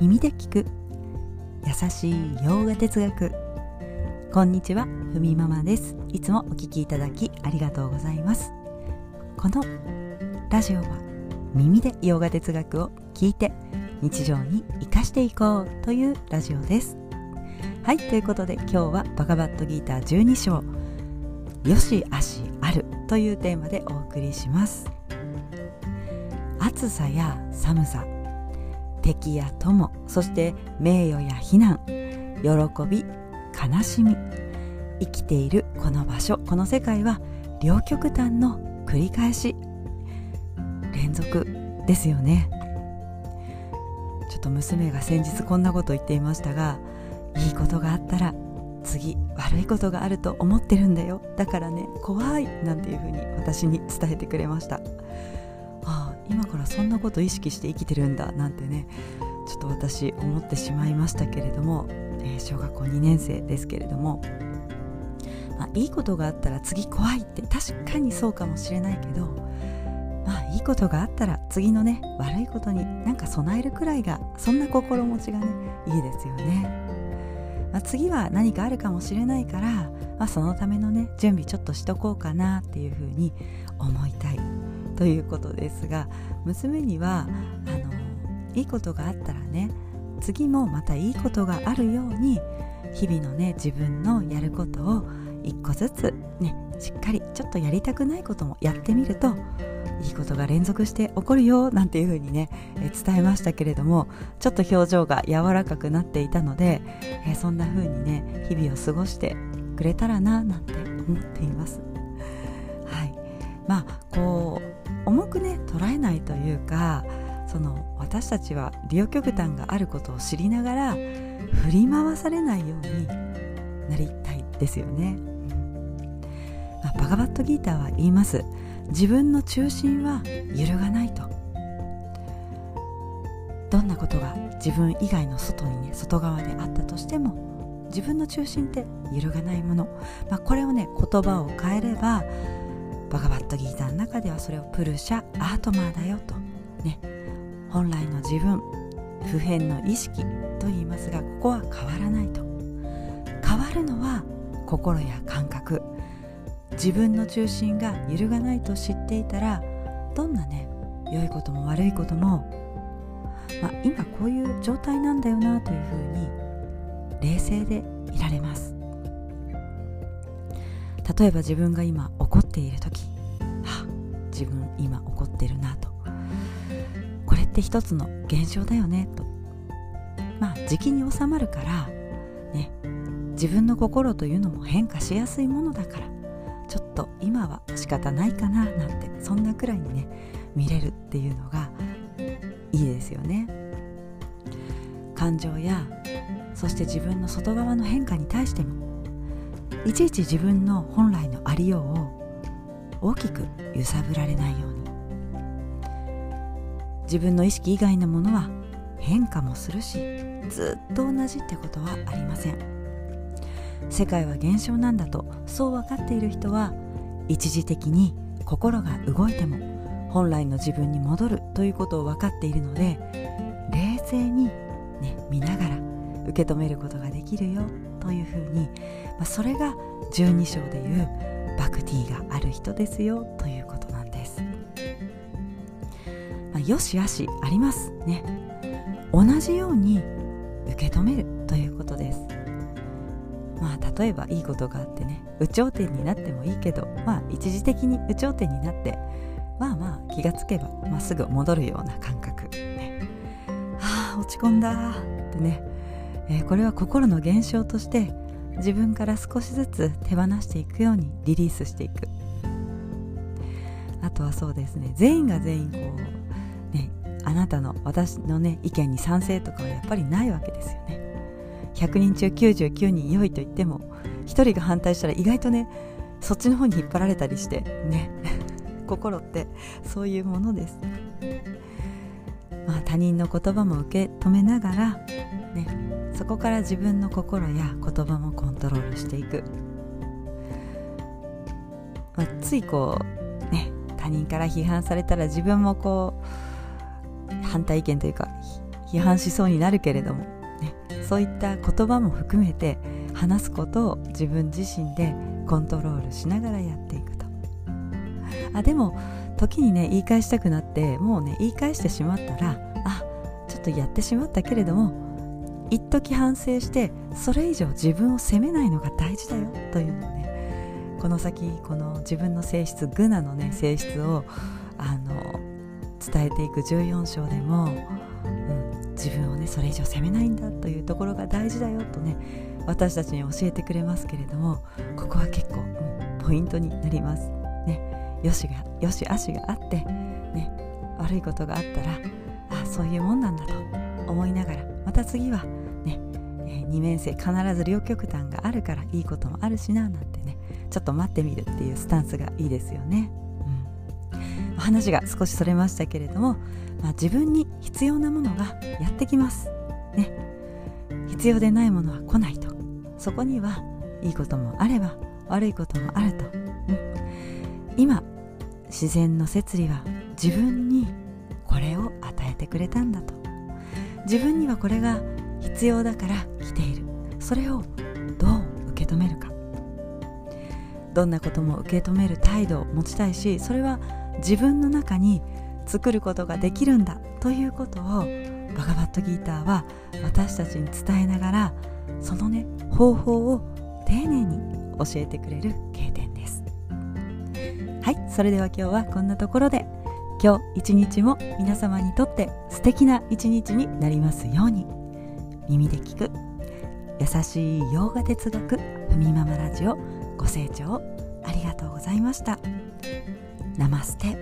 耳で聞く。優しい洋画哲学。こんにちはふみママです。いつもお聞きいただきありがとうございます。このラジオは耳で洋画哲学を聞いて日常に生かしていこうというラジオです。はいということで今日はバカバットギーター12章よしあしあるというテーマでお送りします。暑さや寒さ敵や友そして名誉や非難喜び悲しみ生きているこの場所この世界は両極端の繰り返し連続ですよね。ちょっと娘が先日こんなこと言っていましたがいいことがあったら次悪いことがあると思ってるんだよ。だからね怖いなんていうふうに私に伝えてくれました。今からそんなこと意識して生きてるんだなんてねちょっと私思ってしまいましたけれども、えー、小学校2年生ですけれども、まあ、いいことがあったら次怖いって確かにそうかもしれないけどまあいいことがあったら次のね悪いことになんか備えるくらいがそんな心持ちがねいいですよね、まあ、次は何かあるかもしれないから、まあ、そのためのね準備ちょっとしとこうかなっていうふうに思いたい。ということですが娘にはあのいいことがあったらね次もまたいいことがあるように日々のね自分のやることを一個ずつねしっかりちょっとやりたくないこともやってみるといいことが連続して起こるよなんていう風にね、え伝えましたけれどもちょっと表情が柔らかくなっていたので、えそんな風にね日々を過ごしてくれたらななんて思っています。はい。まあこうというかその私たちは両極端があることを知りながら振り回されないようになりたいですよね、まあ、バガバットギーターは言います。自分の中心は揺るがないと。どんなことが自分以外の外にね外側であったとしても自分の中心って揺るがないもの、まあ、これをね言葉を変えればバガバットギーターの中ではそれをプルシャアートマーだよと。ね。本来の自分普遍の意識と言いますがここは変わらないと。変わるのは心や感覚。自分の中心が揺るがないと知っていたらどんなね良いことも悪いことも、まあ、今こういう状態なんだよなというふうに冷静でいられます。例えば自分が今怒っている時はあ自分今怒ってるなと。って一つの現象だよねと。まあ時期に収まるからね。自分の心というのも変化しやすいものだからちょっと今は仕方ないかななんてそんなくらいにね見れるっていうのがいいですよね。感情やそして自分の外側の変化に対してもいちいち自分の本来のありようを大きく揺さぶられないように自分の意識以外のものは変化もするしずっと同じってことはありません。世界は現象なんだとそう分かっている人は一時的に心が動いても本来の自分に戻るということを分かっているので冷静に、ね、見ながら受け止めることができるよというふうに、まあ、それが12章でいうバクティがある人ですよというまあ、よしあしあります。ね。同じように受け止めるということです。まあ例えばいいことがあってね有頂天になってもいいけどまあ一時的に有頂天になってまあまあ気がつけば、まあ、すぐ戻るような感覚。ね。はあ落ち込んだ。ってね。えー、これは心の現象として自分から少しずつ手放していくようにリリースしていく。あとはそうですね全員が全員こうなたの私のね意見に賛成とかはやっぱりないわけですよね。100人中99人良いと言っても1人が反対したら意外とねそっちの方に引っ張られたりしてね 心ってそういうものです。まあ他人の言葉も受け止めながらねそこから自分の心や言葉もコントロールしていく、まあ、ついこうね他人から批判されたら自分もこう反対意見というか批判しそうになるけれども、ね、そういった言葉も含めて話すことを自分自身でコントロールしながらやっていくと。あでも時にね言い返したくなってもうね言い返してしまったらあちょっとやってしまったけれども一時反省してそれ以上自分を責めないのが大事だよというのをねこの先この自分の性質グナのね性質をあの伝えていく14章でも、うん、自分をねそれ以上責めないんだというところが大事だよとね私たちに教えてくれますけれどもここは結構、うん、ポイントになります。ね、よしがよし悪しがあって、ね、悪いことがあったらあそういうもんなんだと思いながらまた次はね、えー、二面性必ず両極端があるからいいこともあるしななんてねちょっと待ってみるっていうスタンスがいいですよね。話が少しそれましたけれども、まあ、自分に必要なものがやってきます。ね、必要でないものは来ないと。そこにはいいこともあれば悪いこともあると、うん、今自然の摂理は自分にこれを与えてくれたんだと。自分にはこれが必要だから来ている。それをどう受け止めるか。どんなことも受け止める態度を持ちたいしそれは自分の中に作ることができるんだということをバガバットギーターは私たちに伝えながらそのね方法を丁寧に教えてくれる経典です。はいそれでは今日はこんなところで。今日一日も皆様にとって素敵な一日になりますように。耳で聞く。優しい洋画哲学。ふみママラジオ。ご清聴ありがとうございました。ナマステ。